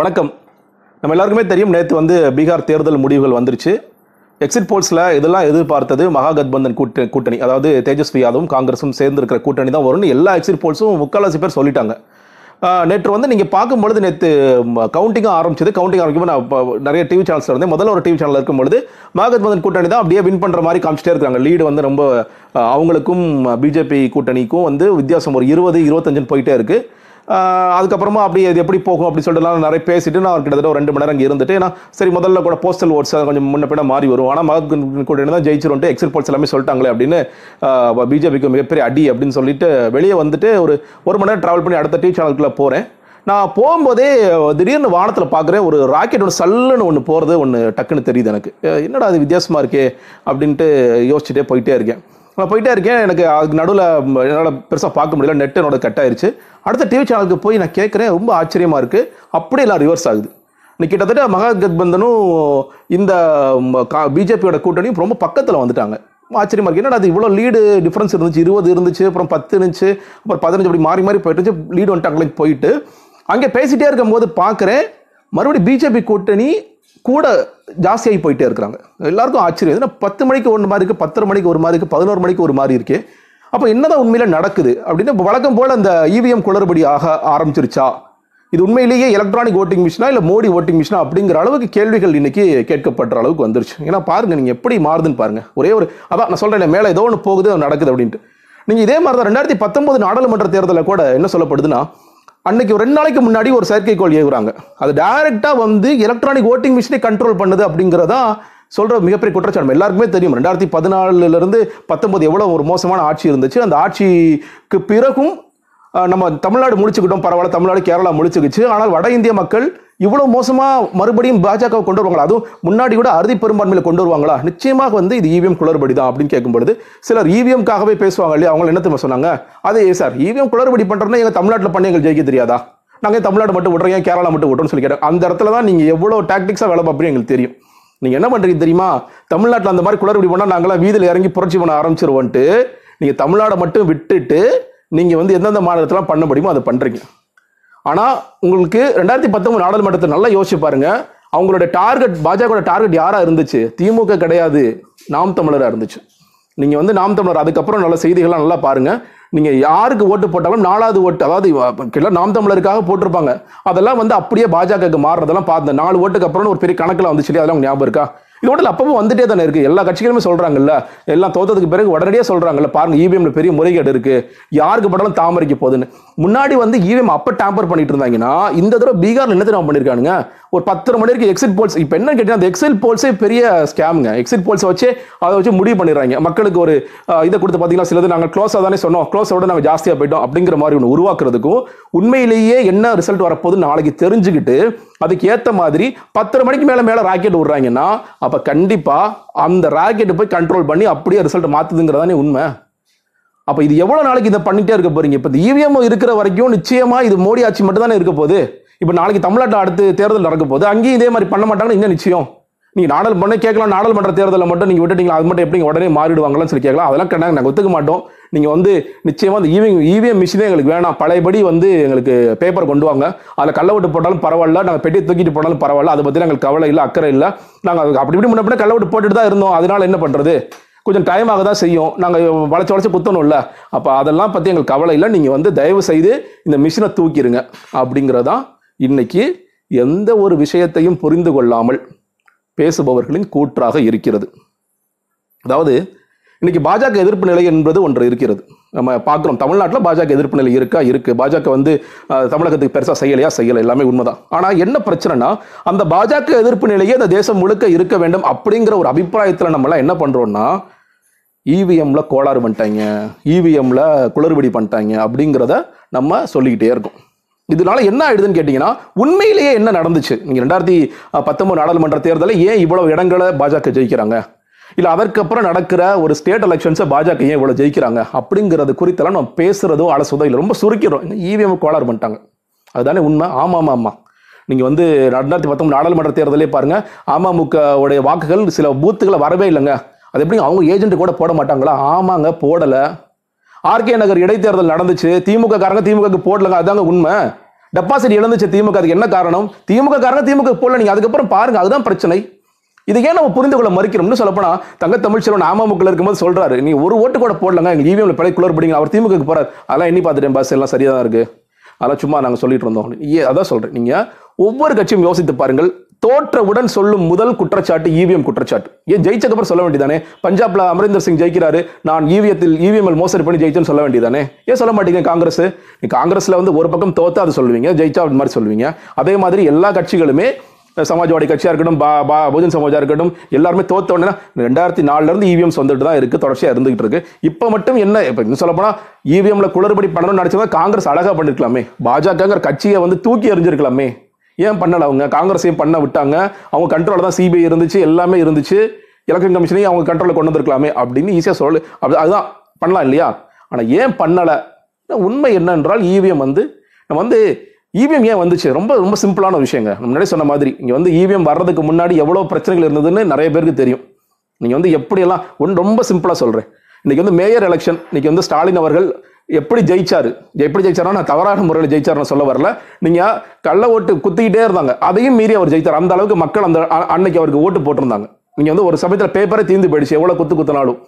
வணக்கம். நம்ம எல்லாருக்குமே தெரியும் நேற்று வந்து பீகார் தேர்தல் முடிவுகள் வந்துருச்சு. எக்ஸிட் போல்ஸில் இதெல்லாம் எதிர்பார்த்தது மகாகத்பந்தன் கூட்ட கூட்டணி. அதாவது தேஜஸ்வி யாதவும் காங்கிரஸும் சேர்ந்து இருக்கிற கூட்டணி தான் வரும்னு எல்லா எக்ஸிட் போல்ஸும் முக்கால்வாசி பேர் சொல்லிட்டாங்க. நேற்று வந்து நீங்கள் பார்க்கும்பொழுது நேற்று கவுண்டிங்காக ஆரம்பிச்சது. கவுண்டிங் ஆரம்பிக்கும் நான் இப்போ நிறைய டிவி சேனல்ஸ் இருந்தேன். முதல்ல ஒரு டிவி சேனல் இருக்கும்பொழுது மகாத்மந்தன் கூட்டணி தான் அப்படியே வின் பண்ணுற மாதிரி காமிச்சிட்டே இருக்காங்க லீடு வந்து ரொம்ப அவங்களுக்கும் பிஜேபி கூட்டணிக்கும் வந்து வித்தியாசம் ஒரு இருபது இருபத்தஞ்சுன்னு போயிட்டே இருக்குது அதுக்கப்புறமா அப்படி அது எப்படி போகும் அப்படி சொல்லிட்டு நான் நிறைய பேசிட்டு நான் கிட்டத்தட்ட ஒரு ரெண்டு மணி நேரம் இங்கே இருந்துட்டு ஏன்னா சரி முதல்ல கூட போஸ்டல் ஓட்ஸ் கொஞ்சம் முன்ன பின்ன மாறி வரும். ஆனால் மகன் கூட தான் ஜெயிச்சிரும்ட்டு எக்ஸிட் போல்ஸ் எல்லாமே சொல்லிட்டாங்களே அப்படின்னு பிஜேபிக்கு மிகப்பெரிய அடி அப்படின்னு சொல்லிட்டு வெளியே வந்துட்டு ஒரு ஒரு மணி நேரம் ட்ராவல் பண்ணி அடுத்த டிவி சேனலுக்குள்ளே போகிறேன் நான் போகும்போதே திடீர்னு வானத்தில் பார்க்குறேன் ஒரு ராக்கெட் ஒன்று சல்லுன்னு ஒன்று போகிறது ஒன்று டக்குன்னு தெரியுது எனக்கு. என்னடா அது வித்தியாசமாக இருக்கே அப்படின்ட்டு யோசிச்சுட்டே போயிட்டே இருக்கேன். நான் போயிட்டே இருக்கேன். எனக்கு அதுக்கு நடுவில் என்னால் பெருசாக பார்க்க முடியல. நெட் என்னோட கட் ஆயிடுச்சு அடுத்த டிவி சேனலுக்கு போய் நான் கேட்குறேன் ரொம்ப ஆச்சரியமாக இருக்குது அப்படியே எல்லாம் ரிவர்ஸ் ஆகுது. இன்னைக்கு கிட்டத்தட்ட மகாகத்பந்தனும் இந்த பிஜேபியோட கூட்டணியும் ரொம்ப பக்கத்தில் வந்துட்டாங்க. ஆச்சரியமாக இருக்குது என்னடா அது இவ்வளோ லீடு டிஃப்ரென்ஸ் இருந்துச்சு. இருபது இருந்துச்சு அப்புறம் பத்து இருந்துச்சு அப்புறம் பதினஞ்சு அப்படி மாறி மாறி போயிட்டு இருந்துச்சு. லீடு வந்துட்டாங்களே போயிட்டு அங்கே பேசிகிட்டே இருக்கும்போது பார்க்குறேன் மறுபடியும் பிஜேபி கூட்டணி கூட ஜாஸ்தியாகி போயிட்டே இருக்கிறாங்க. எல்லாருக்கும் ஆச்சரியம். ஏன்னா பத்து மணிக்கு ஒன்று மாதிரி இருக்குது பத்தரை மணிக்கு ஒரு மாதிரி இருக்குது பதினோரு மணிக்கு ஒரு மாதிரி இருக்குது அப்போ என்னதான் உண்மையில் நடக்குது அப்படின்னு வழக்கம் போல் அந்த இவிஎம் குளறுபடி ஆக ஆரம்பிச்சிருச்சா? இது உண்மையிலேயே எலக்ட்ரானிக் ஓட்டிங் மிஷினா இல்லை மோடி ஓட்டிங் மிஷினா அப்படிங்கிற அளவுக்கு கேள்விகள் இன்னைக்கு கேட்கப்படுற அளவுக்கு வந்துருச்சு. ஏன்னா பாருங்க நீங்கள் எப்படி மாறுதுன்னு பாருங்க. ஒரே ஒரு அதான் நான் சொல்கிறேன் மேலே ஏதோ ஒன்று போகுது நடக்குது அப்படின்ட்டு. நீங்கள் இதே மாதிரி தான் ரெண்டாயிரத்தி பத்தொன்பது நாடாளுமன்ற தேர்தலில் கூட என்ன சொல்லப்படுதுன்னா அன்னைக்கு ரெண்டு நாளைக்கு முன்னாடி ஒரு செயற்கைக்கோள் ஏவுறாங்க அது டைரக்டா வந்து எலக்ட்ரானிக் ஓட்டிங் மிஷினை கண்ட்ரோல் பண்ணுது அப்படிங்கிறதா சொல்கிற மிகப்பெரிய குற்றச்சாட்டு. எல்லாருக்குமே தெரியும். ரெண்டாயிரத்தி பதினாலுலேருந்து பத்தொம்பது பத்தொன்பது ஒரு மோசமான ஆட்சி இருந்துச்சு. அந்த ஆட்சிக்கு பிறகும் நம்ம தமிழ்நாடு முடிச்சுக்கிட்டோம். பரவாயில்ல தமிழ்நாடு கேரளா முடிச்சுக்கிச்சு. ஆனால் வட இந்திய மக்கள் இவ்வளவு மோசமா மறுபடியும் பாஜக கொண்டு வருவாங்களா? அதுவும் முன்னாடி கூட அறுதி பெரும்பான்மையில கொண்டு வருவாங்களா? நிச்சயமாக வந்து இது இவிஎம் குளறுபடி தான் அப்படின்னு கேட்கும்பொழுது சிலர் இவிஎம்காகவே பேசுவாங்க இல்லையா? அவங்க என்ன சொன்னாங்க? அதே சார் இவிஎம் குளறுபடி பண்ணுறோம்னா எங்க தமிழ்நாட்டில் பண்ணி எங்களுக்கு ஜெயிக்க தெரியாதா? நாங்க தமிழ்நாடு மட்டும் விட்றோம்? ஏன் கேரளா மட்டும் விட்றோம்னு சொல்லி கேட்டோம் அந்த இடத்துல தான் நீங்க எவ்வளவு டாக்டிக்ஸா வேலை பார்ப்பீங்க எங்களுக்கு தெரியும். நீங்க என்ன பண்றீங்க தெரியுமா? தமிழ்நாட்டில் அந்த மாதிரி குளறுபடி பண்ணா நாங்களாம் வீதியில் இறங்கி புரட்சி பண்ண ஆரம்பிச்சிருவோன்ட்டு நீங்க தமிழ்நாடை மட்டும் விட்டுட்டு நீங்க வந்து எந்தெந்த மாநிலத்தெல்லாம் பண்ண முடியுமோ அதை பண்றீங்க. ஆனால் உங்களுக்கு ரெண்டாயிரத்தி பத்தொன்பது நாடாளுமன்றத்தை நல்லா யோசிச்சு பாருங்க. அவங்களோட டார்கெட் பாஜகவோட டார்கெட் யாராக இருந்துச்சு? திமுக கிடையாது. நாம் தமிழராக இருந்துச்சு. நீங்கள் வந்து நாம் தமிழர் அதுக்கப்புறம் நல்ல செய்திகள்லாம் நல்லா பாருங்கள் நீங்கள் யாருக்கு ஓட்டு போட்டாலும் நாலாவது ஓட்டு அதாவது கிட்ட நாம் தமிழருக்காக போட்டிருப்பாங்க. அதெல்லாம் வந்து அப்படியே பாஜகவுக்கு மாறுறதெல்லாம் பார்த்தேன் நாலு ஓட்டுக்கு அப்புறம் ஒரு பெரிய கணக்கில் வந்துச்சு அதெல்லாம் ஞாபகம் இருக்கா? இதோட அப்பவும் வந்துட்டே தானே இருக்கு. எல்லா கட்சிகளுமே சொல்றாங்கல்ல எல்லாம் தோத்ததுக்கு பிறகு உடனடியே சொல்றாங்கல்ல பாருங்க இவிஎம்ல பெரிய முறைகேடு இருக்கு. யாருக்கு பட்டாலும் தாமரைக்கு போகுதுன்னு. முன்னாடி வந்து இவிஎம் அப்ப டேம்பர் பண்ணிட்டு இருந்தாங்கன்னா இந்த தடவை பீகார்ல என்ன தெரியுமா பண்ணிருக்கானுங்க? ஒரு பத்தரை மணி வரைக்கும் எக்ஸிட் போல்ஸ் இப்போ என்ன கேட்டீங்கன்னா அந்த எக்ஸிட் போல்ஸே பெரிய ஸ்கேமுங்க எக்ஸிட் போல்ஸ் வச்சு அதை வச்சு முடிவு பண்ணிடுறாங்க. மக்களுக்கு ஒரு இதை கொடுத்து பார்த்தீங்கன்னா சிலது நாங்கள் க்ளோஸாக தானே சொன்னோம். க்ளோஸோட நாங்கள் ஜாஸ்தியாக போயிட்டோம் அப்படிங்கிற மாதிரி ஒன்று உருவாக்குறதுக்கும் உண்மையிலேயே என்ன ரிசல்ட் வரப்போகுது நாளைக்கு தெரிஞ்சுக்கிட்டு அதுக்கு ஏற்ற மாதிரி பத்தரை மணிக்கு மேலே மேலே ராக்கெட் விடுறாங்கன்னா அப்போ கண்டிப்பாக அந்த ராக்கெட்டு போய் கண்ட்ரோல் பண்ணி அப்படியே ரிசல்ட் மாற்றுதுங்கிறதானே உண்மை. அப்போ இது எவ்வளோ நாளைக்கு இதை பண்ணிகிட்டே இருக்க போறீங்க? இப்போ இந்த இவிஎம் இருக்கிற வரைக்கும் நிச்சயமாக இது மோடி ஆட்சி மட்டும் தானே இருக்க போகுது. இப்போ நாளைக்கு தமிழ்நாட்டில் அடுத்து தேர்தல் நடக்க போகுது. அங்கேயும் இதே மாதிரி பண்ண மாட்டாங்கன்னு என்ன நிச்சயம்? நீங்கள் நாடல் பண்ண கேட்கலாம் நாடாளுமன்ற தேர்தலில் மட்டும் நீங்கள் விட்டுட்டீங்களா? அது மட்டும் எப்படி உடனே மாறிடுவாங்களான்னு சொல்லி கேட்கலாம். அதெல்லாம் கிடையாது நாங்கள் ஒத்துக்க மாட்டோம். நீங்கள் வந்து நிச்சயமாக அந்த ஈவிஎம் இவிஎம் மிஷினே எங்களுக்கு வேணாம். பழையபடி வந்து எங்களுக்கு பேப்பர் கொண்டு வாங்க. அதில் கள்ள ஓட்டு போட்டாலும் பரவாயில்ல. நாங்கள் பெட்டியை தூக்கிட்டு போனாலும் பரவாயில்ல. அதை பற்றி எங்களுக்கு கவலை இல்லை அக்கறை இல்லை. நாங்கள் அப்படி இப்படி முன்ன கள்ள ஓட்டு போட்டுட்டு தான் இருந்தோம். அதனால என்ன பண்ணுறது கொஞ்சம் டைம் ஆக தான் செய்யும். நாங்கள் வளைச்சு வளைச்சு குத்தணும்ல. அப்போ அதெல்லாம் பற்றி எங்களுக்கு கவலை இல்லை. நீங்கள் வந்து தயவு செய்து இந்த மிஷினை தூக்கிடுங்க அப்படிங்கிறதான் இன்னைக்கு எந்த ஒரு விஷயத்தையும் புரிந்து கொள்ளாமல் பேசுபவர்களின் கூற்றாக இருக்கிறது. அதாவது இன்னைக்கு பாஜக எதிர்ப்பு நிலை என்பது ஒன்று இருக்கிறது. நம்ம பார்க்குறோம் தமிழ்நாட்டில் பாஜக எதிர்ப்பு நிலை இருக்கா? இருக்குது பாஜக வந்து தமிழகத்துக்கு பெருசாக செய்யலையா? செய்யலை. எல்லாமே உண்மைதான். ஆனால் என்ன பிரச்சனைனா அந்த பாஜக எதிர்ப்பு நிலையே இந்த தேசம் முழுக்க இருக்க வேண்டும் அப்படிங்கிற ஒரு அபிப்பிராயத்தில் நம்மளாம் என்ன பண்ணுறோம்னா இவிஎம்மில் கோளாறு பண்ணிட்டாங்க இவிஎம்மில் குளறுபடி பண்ணிட்டாங்க அப்படிங்கிறத நம்ம சொல்லிக்கிட்டே இருக்கோம். இதனால என்ன ஆயிடுதுன்னு கேட்டீங்கன்னா உண்மையிலேயே என்ன நடந்துச்சு? நீங்க ரெண்டாயிரத்தி பத்தொன்பது நாடாளுமன்ற தேர்தலில் ஏன் இவ்வளவு இடங்களை பாஜக ஜெயிக்கிறாங்க? இல்ல அதற்கப்புறம் நடக்கிற ஒரு ஸ்டேட் எலெக்ஷன்ஸை பாஜக ஏன் இவ்வளவு ஜெயிக்கிறாங்க? அப்படிங்கிறது குறித்தெல்லாம் நம்ம பேசுறதோ அலசுதோ இல்லை ரொம்ப சுருக்கிறோம் இவிஎம் கோளாறு பண்ணிட்டாங்க. அதுதானே உண்மை? ஆமா ஆமா ஆமா. நீங்கள் வந்து ரெண்டாயிரத்தி பத்தொன்பது நாடாளுமன்ற தேர்தலே பாருங்கள் அமமுக உடைய வாக்குகள் சில பூத்துகளை வரவே இல்லைங்க. அது எப்படி அவங்க ஏஜென்ட் கூட போட மாட்டாங்களா? ஆமாங்க போடலை. ஆர்கே நகர் இடைத்தேர்தல் நடந்துச்சு. திமுக காரங்க திமுக போடலங்க. அதாங்க உண்மை. டெபாசிட் இழந்துச்சு திமுக அதுக்கு என்ன காரணம்? திமுக காரணம் திமுக போடல நீங்க. அதுக்கப்புறம் பாருங்க அதுதான் பிரச்சனை. இது ஏன் நம்ம புரிந்து கொள்ள மறுக்கிறோம்னு சொல்லப்போனா தங்க தமிழ்ச்செல்வன் அமமுக இருக்கும்போது சொல்றாரு நீ ஒரு ஓட்டு கூட போடலங்க எங்க இவிஎம்ல பிழை குளறுபடிங்க அவர் திமுக போறாரு. அதெல்லாம் எண்ணி பார்த்துட்டேன் பாஸ். எல்லாம் சரியா தான் இருக்கு. அதெல்லாம் சும்மா நாங்கள் சொல்லிட்டு இருந்தோம். ஏ அதான் சொல்றேன். நீங்க ஒவ்வொரு கட்சியும் யோசித்து பாருங்கள். தோற்றவுடன் சொல்லும் முதல் குற்றச்சாட்டு இவிஎம் குற்றச்சாட்டு. ஏன் ஜெயிச்சதுக்கப்புறம் சொல்ல வேண்டியதானே? பஞ்சாப்ல அமரிந்தர் சிங் ஜெயிக்கிறாரு. நான் இவிஎத்தில் இவிஎம்எல் மோசடி பண்ணி ஜெயிச்சேன்னு சொல்ல வேண்டியதானே? ஏன் சொல்ல மாட்டீங்க காங்கிரஸ்? நீ காங்கிரஸ்ல வந்து ஒரு பக்கம் தோத்தா அது சொல்லுவீங்க ஜெயிச்சா அது மாதிரி சொல்லுவீங்க. அதே மாதிரி எல்லா கட்சிகளுமே சமாஜ்வாடி கட்சியா இருக்கட்டும் பா பா பகுஜன் சமாஜா இருக்கட்டும் எல்லாருமே தோத்த உடனே ரெண்டாயிரத்தி நாலுல இருந்து இவிஎம்ஸ் வந்துட்டு தான் இருக்கு தொடர்ச்சியா இருந்துகிட்டு இருக்கு. இப்போ மட்டும் என்ன இப்போ இன்னும் சொல்ல போனா இவிஎம்ல குளறுபடி பண்ணணும்னு நினைச்சவங்க காங்கிரஸ் அழகா பண்ணிருக்கலாமே. பாஜகங்கிற கட்சியை வந்து தூக்கி எறிஞ்சிருக்கலாமே. ஏன் பண்ணலை அவங்க? காங்கிரஸையும் பண்ண விட்டாங்க. அவங்க கண்ட்ரோலில் தான் சிபிஐ இருந்துச்சு எல்லாமே இருந்துச்சு. எலெக்ஷன் கமிஷனையும் அவங்க கண்ட்ரோலில் கொண்டு வந்திருக்கலாமே அப்படின்னு ஈஸியாக சொல்லு. அப்படி அதுதான். பண்ணலாம் இல்லையா? ஆனால் ஏன் பண்ணலை? உண்மை என்னென்றால் இவிஎம் வந்து நம்ம வந்து இவிஎம் ஏன் வந்துச்சு? ரொம்ப ரொம்ப சிம்பிளான விஷயங்க. முன்னாடி சொன்ன மாதிரி இங்கே வந்து இவிஎம் வர்றதுக்கு முன்னாடி எவ்வளோ பிரச்சனைகள் இருந்ததுன்னு நிறைய பேருக்கு தெரியும். நீங்கள் வந்து எப்படியெல்லாம் ஒன்று ரொம்ப சிம்பிளாக சொல்கிறேன் இன்றைக்கி வந்து மேயர் எலெக்ஷன் இன்றைக்கி வந்து ஸ்டாலின் அவர்கள் எப்படி ஜெயிச்சாரு? எப்படி ஜெயிச்சாரோ நான் தவறான முறையில் ஜெயிச்சாருன்னு சொல்ல வரல. நீங்க கள்ள ஓட்டு குத்திக்கிட்டே இருந்தாங்க. அதையும் மீறி அவர் ஜெயித்தார். அந்த அளவுக்கு மக்கள் அந்த அன்னைக்கு அவருக்கு ஓட்டு போட்டிருந்தாங்க. நீங்க வந்து ஒரு சமயத்தில் பேப்பரே தீர்ந்து போயிடுச்சு. எவ்வளவு குத்து குத்தினாலும்.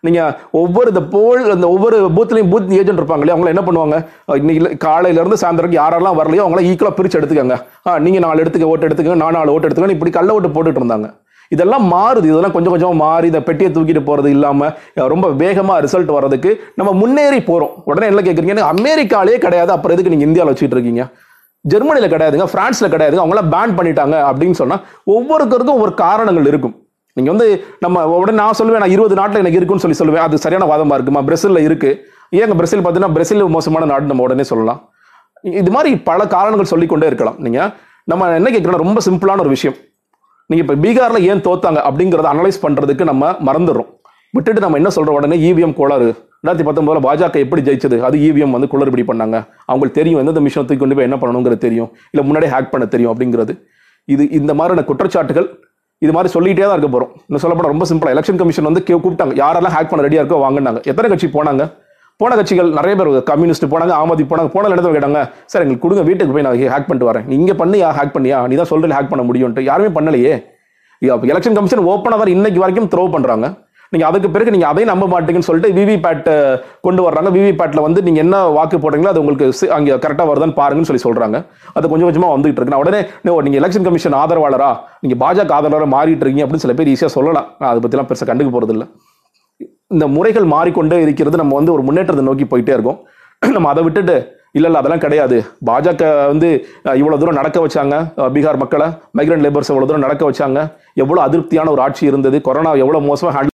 நீங்க ஒவ்வொரு இந்த போல் அந்த ஒவ்வொரு பூத்லையும் பூத் ஏஜென்ட் இருப்பாங்க இல்லையா? அவங்க என்ன பண்ணுவாங்க? இன்னைக்கு காலையில இருந்து சாயந்தரம் யாரெல்லாம் வரலையோ அவங்கள ஈக்குவலா பிரிச்சு எடுத்துக்கங்க. ஆ, நீங்க நாலு எடுத்துக்க ஓட்டு எடுத்துக்கங்க நான் நாலு ஓட்டு எடுத்துக்கங்க இப்படி கள்ள ஓட்டு போட்டுட்டு இருந்தாங்க. இதெல்லாம் மாறுது. இதெல்லாம் கொஞ்சம் கொஞ்சமாக மாறி இந்த பெட்டியை தூக்கிட்டு போகிறது இல்லாமல் ரொம்ப வேகமாக ரிசல்ட் வர்றதுக்கு நம்ம முன்னேறி போகிறோம் உடனே என்ன கேட்குறீங்க அமெரிக்காலே கிடையாது. அப்புறம் எதுக்கு நீங்கள் இந்தியாவில் வச்சுட்டு இருக்கீங்க? ஜெர்மனியில் கிடையாதுங்க ஃப்ரான்ஸில் கிடையாதுங்க. அவங்களாம் பேன் பண்ணிட்டாங்க அப்படின்னு சொன்னால் ஒவ்வொருத்தருக்கும் ஒவ்வொரு காரணங்கள் இருக்கும். நீங்கள் வந்து நம்ம உடனே நான் சொல்லுவேன் நான் இருபது நாட்டில் எனக்கு இருக்குன்னு சொல்லி சொல்லுவேன். அது சரியான வாதமாக இருக்குமா? பிரசிலில் இருக்குது ஏங்க பிரசில் பார்த்தீங்கன்னா பிரசில் மோசமான நாடு நம்ம உடனே சொல்லலாம். இது மாதிரி பல காரணங்கள் சொல்லிக்கொண்டே இருக்கலாம். நீங்கள் நம்ம என்ன கேட்கிறோம் ரொம்ப சிம்பிளான ஒரு விஷயம். நீங்கள் இப்போ பீகாரில் ஏன் தோத்தாங்க அப்படிங்கிறத அனலைஸ் பண்ணுறதுக்கு நம்ம மறந்துடுறோம். விட்டுட்டு நம்ம என்ன சொல்கிற உடனே இவிஎம் கோளாறு. ரெண்டாயிரத்தி பத்தொன்பதுல பாஜக எப்படி ஜெயிச்சது? அது இவிஎம் வந்து குளறுபடி பண்ணாங்க. அவங்களுக்கு தெரியும் எந்தெந்த மிஷினை தூக்கி கொண்டு போய் என்ன பண்ணணுங்கிறது தெரியும். இல்லை முன்னாடியே ஹேக் பண்ண தெரியும் அப்படிங்கிறது. இது இந்த மாதிரியான குற்றச்சாட்டுகள் இது மாதிரி சொல்லிகிட்டே தான் இருக்க போகிறோம் இன்னும் சொல்லப்பட ரொம்ப சிம்பிளாக எலெக்ஷன் கமிஷன் வந்து கே- கூப்பிட்டாங்க. யாரெல்லாம் ஹேக் பண்ண ரெடியாக இருக்கோ வாங்கினாங்க. எத்தனை கட்சி போனாங்க? போன கட்சிகள் நிறைய பேர் கம்யூனிஸ்ட் போனாங்க ஆமதி போனாங்க போன இடத்துல கேட்டாங்க சார் எங்களுக்கு கொடுங்க வீட்டுக்கு போய் நான் ஹேக் பண்ணிட்டு வரேன். நீங்க பண்ணியா ஹேக் பண்ணியா? நீ தான் சொல்றேன் ஹேக் பண்ண முடியும்ட்டு யாருமே பண்ணலையே. எலெக்ஷன் கமிஷன் ஓப்பனாக தான் இன்னைக்கு வரைக்கும் த்ரோ பண்றாங்க. நீங்க அதுக்கு பிறகு நீங்க அதையும் நம்ப மாட்டீங்கன்னு சொல்லிட்டு விவி கொண்டு வர்றாங்க. விவி வந்து நீங்க என்ன வாக்கு போடுறீங்களோ அது உங்களுக்கு அங்கே கரெக்டாக வருதான்னு பாருங்கன்னு சொல்லி சொல்றாங்க. அது கொஞ்சம் கொஞ்சமா வந்துகிட்டு இருக்கு. நான் உடனே "நோ, நீங்க எலெக்ஷன் கமிஷன் ஆதரவாளரா? நீங்க பாஜக ஆதரவாளராக மாறிட்டு இருக்கீங்க அப்படின்னு சில பேர் ஈஸியாக சொல்லலாம். அதை பத்திலாம் பெருசாக கண்டுக்க போறது இல்லை இந்த முறைகள் மாறிக்கொண்டே இருக்கிறது. நம்ம வந்து ஒரு முன்னேற்றத்தை நோக்கி போயிட்டே இருக்கோம். நம்ம அதை விட்டுட்டு இல்ல இல்ல அதெல்லாம் கிடையாது. பாஜக வந்து இவ்வளோ இவ்வளவு தூரம் நடக்க வச்சாங்க பீகார் மக்களை. மைக்ரண்ட் லேபர்ஸ் இவ்வளோ தூரம் நடக்க வச்சாங்க. எவ்வளவு அதிருப்தியான ஒரு ஆட்சி இருந்தது. கொரோனா எவ்வளோ மோசமாக ஹேண்டில்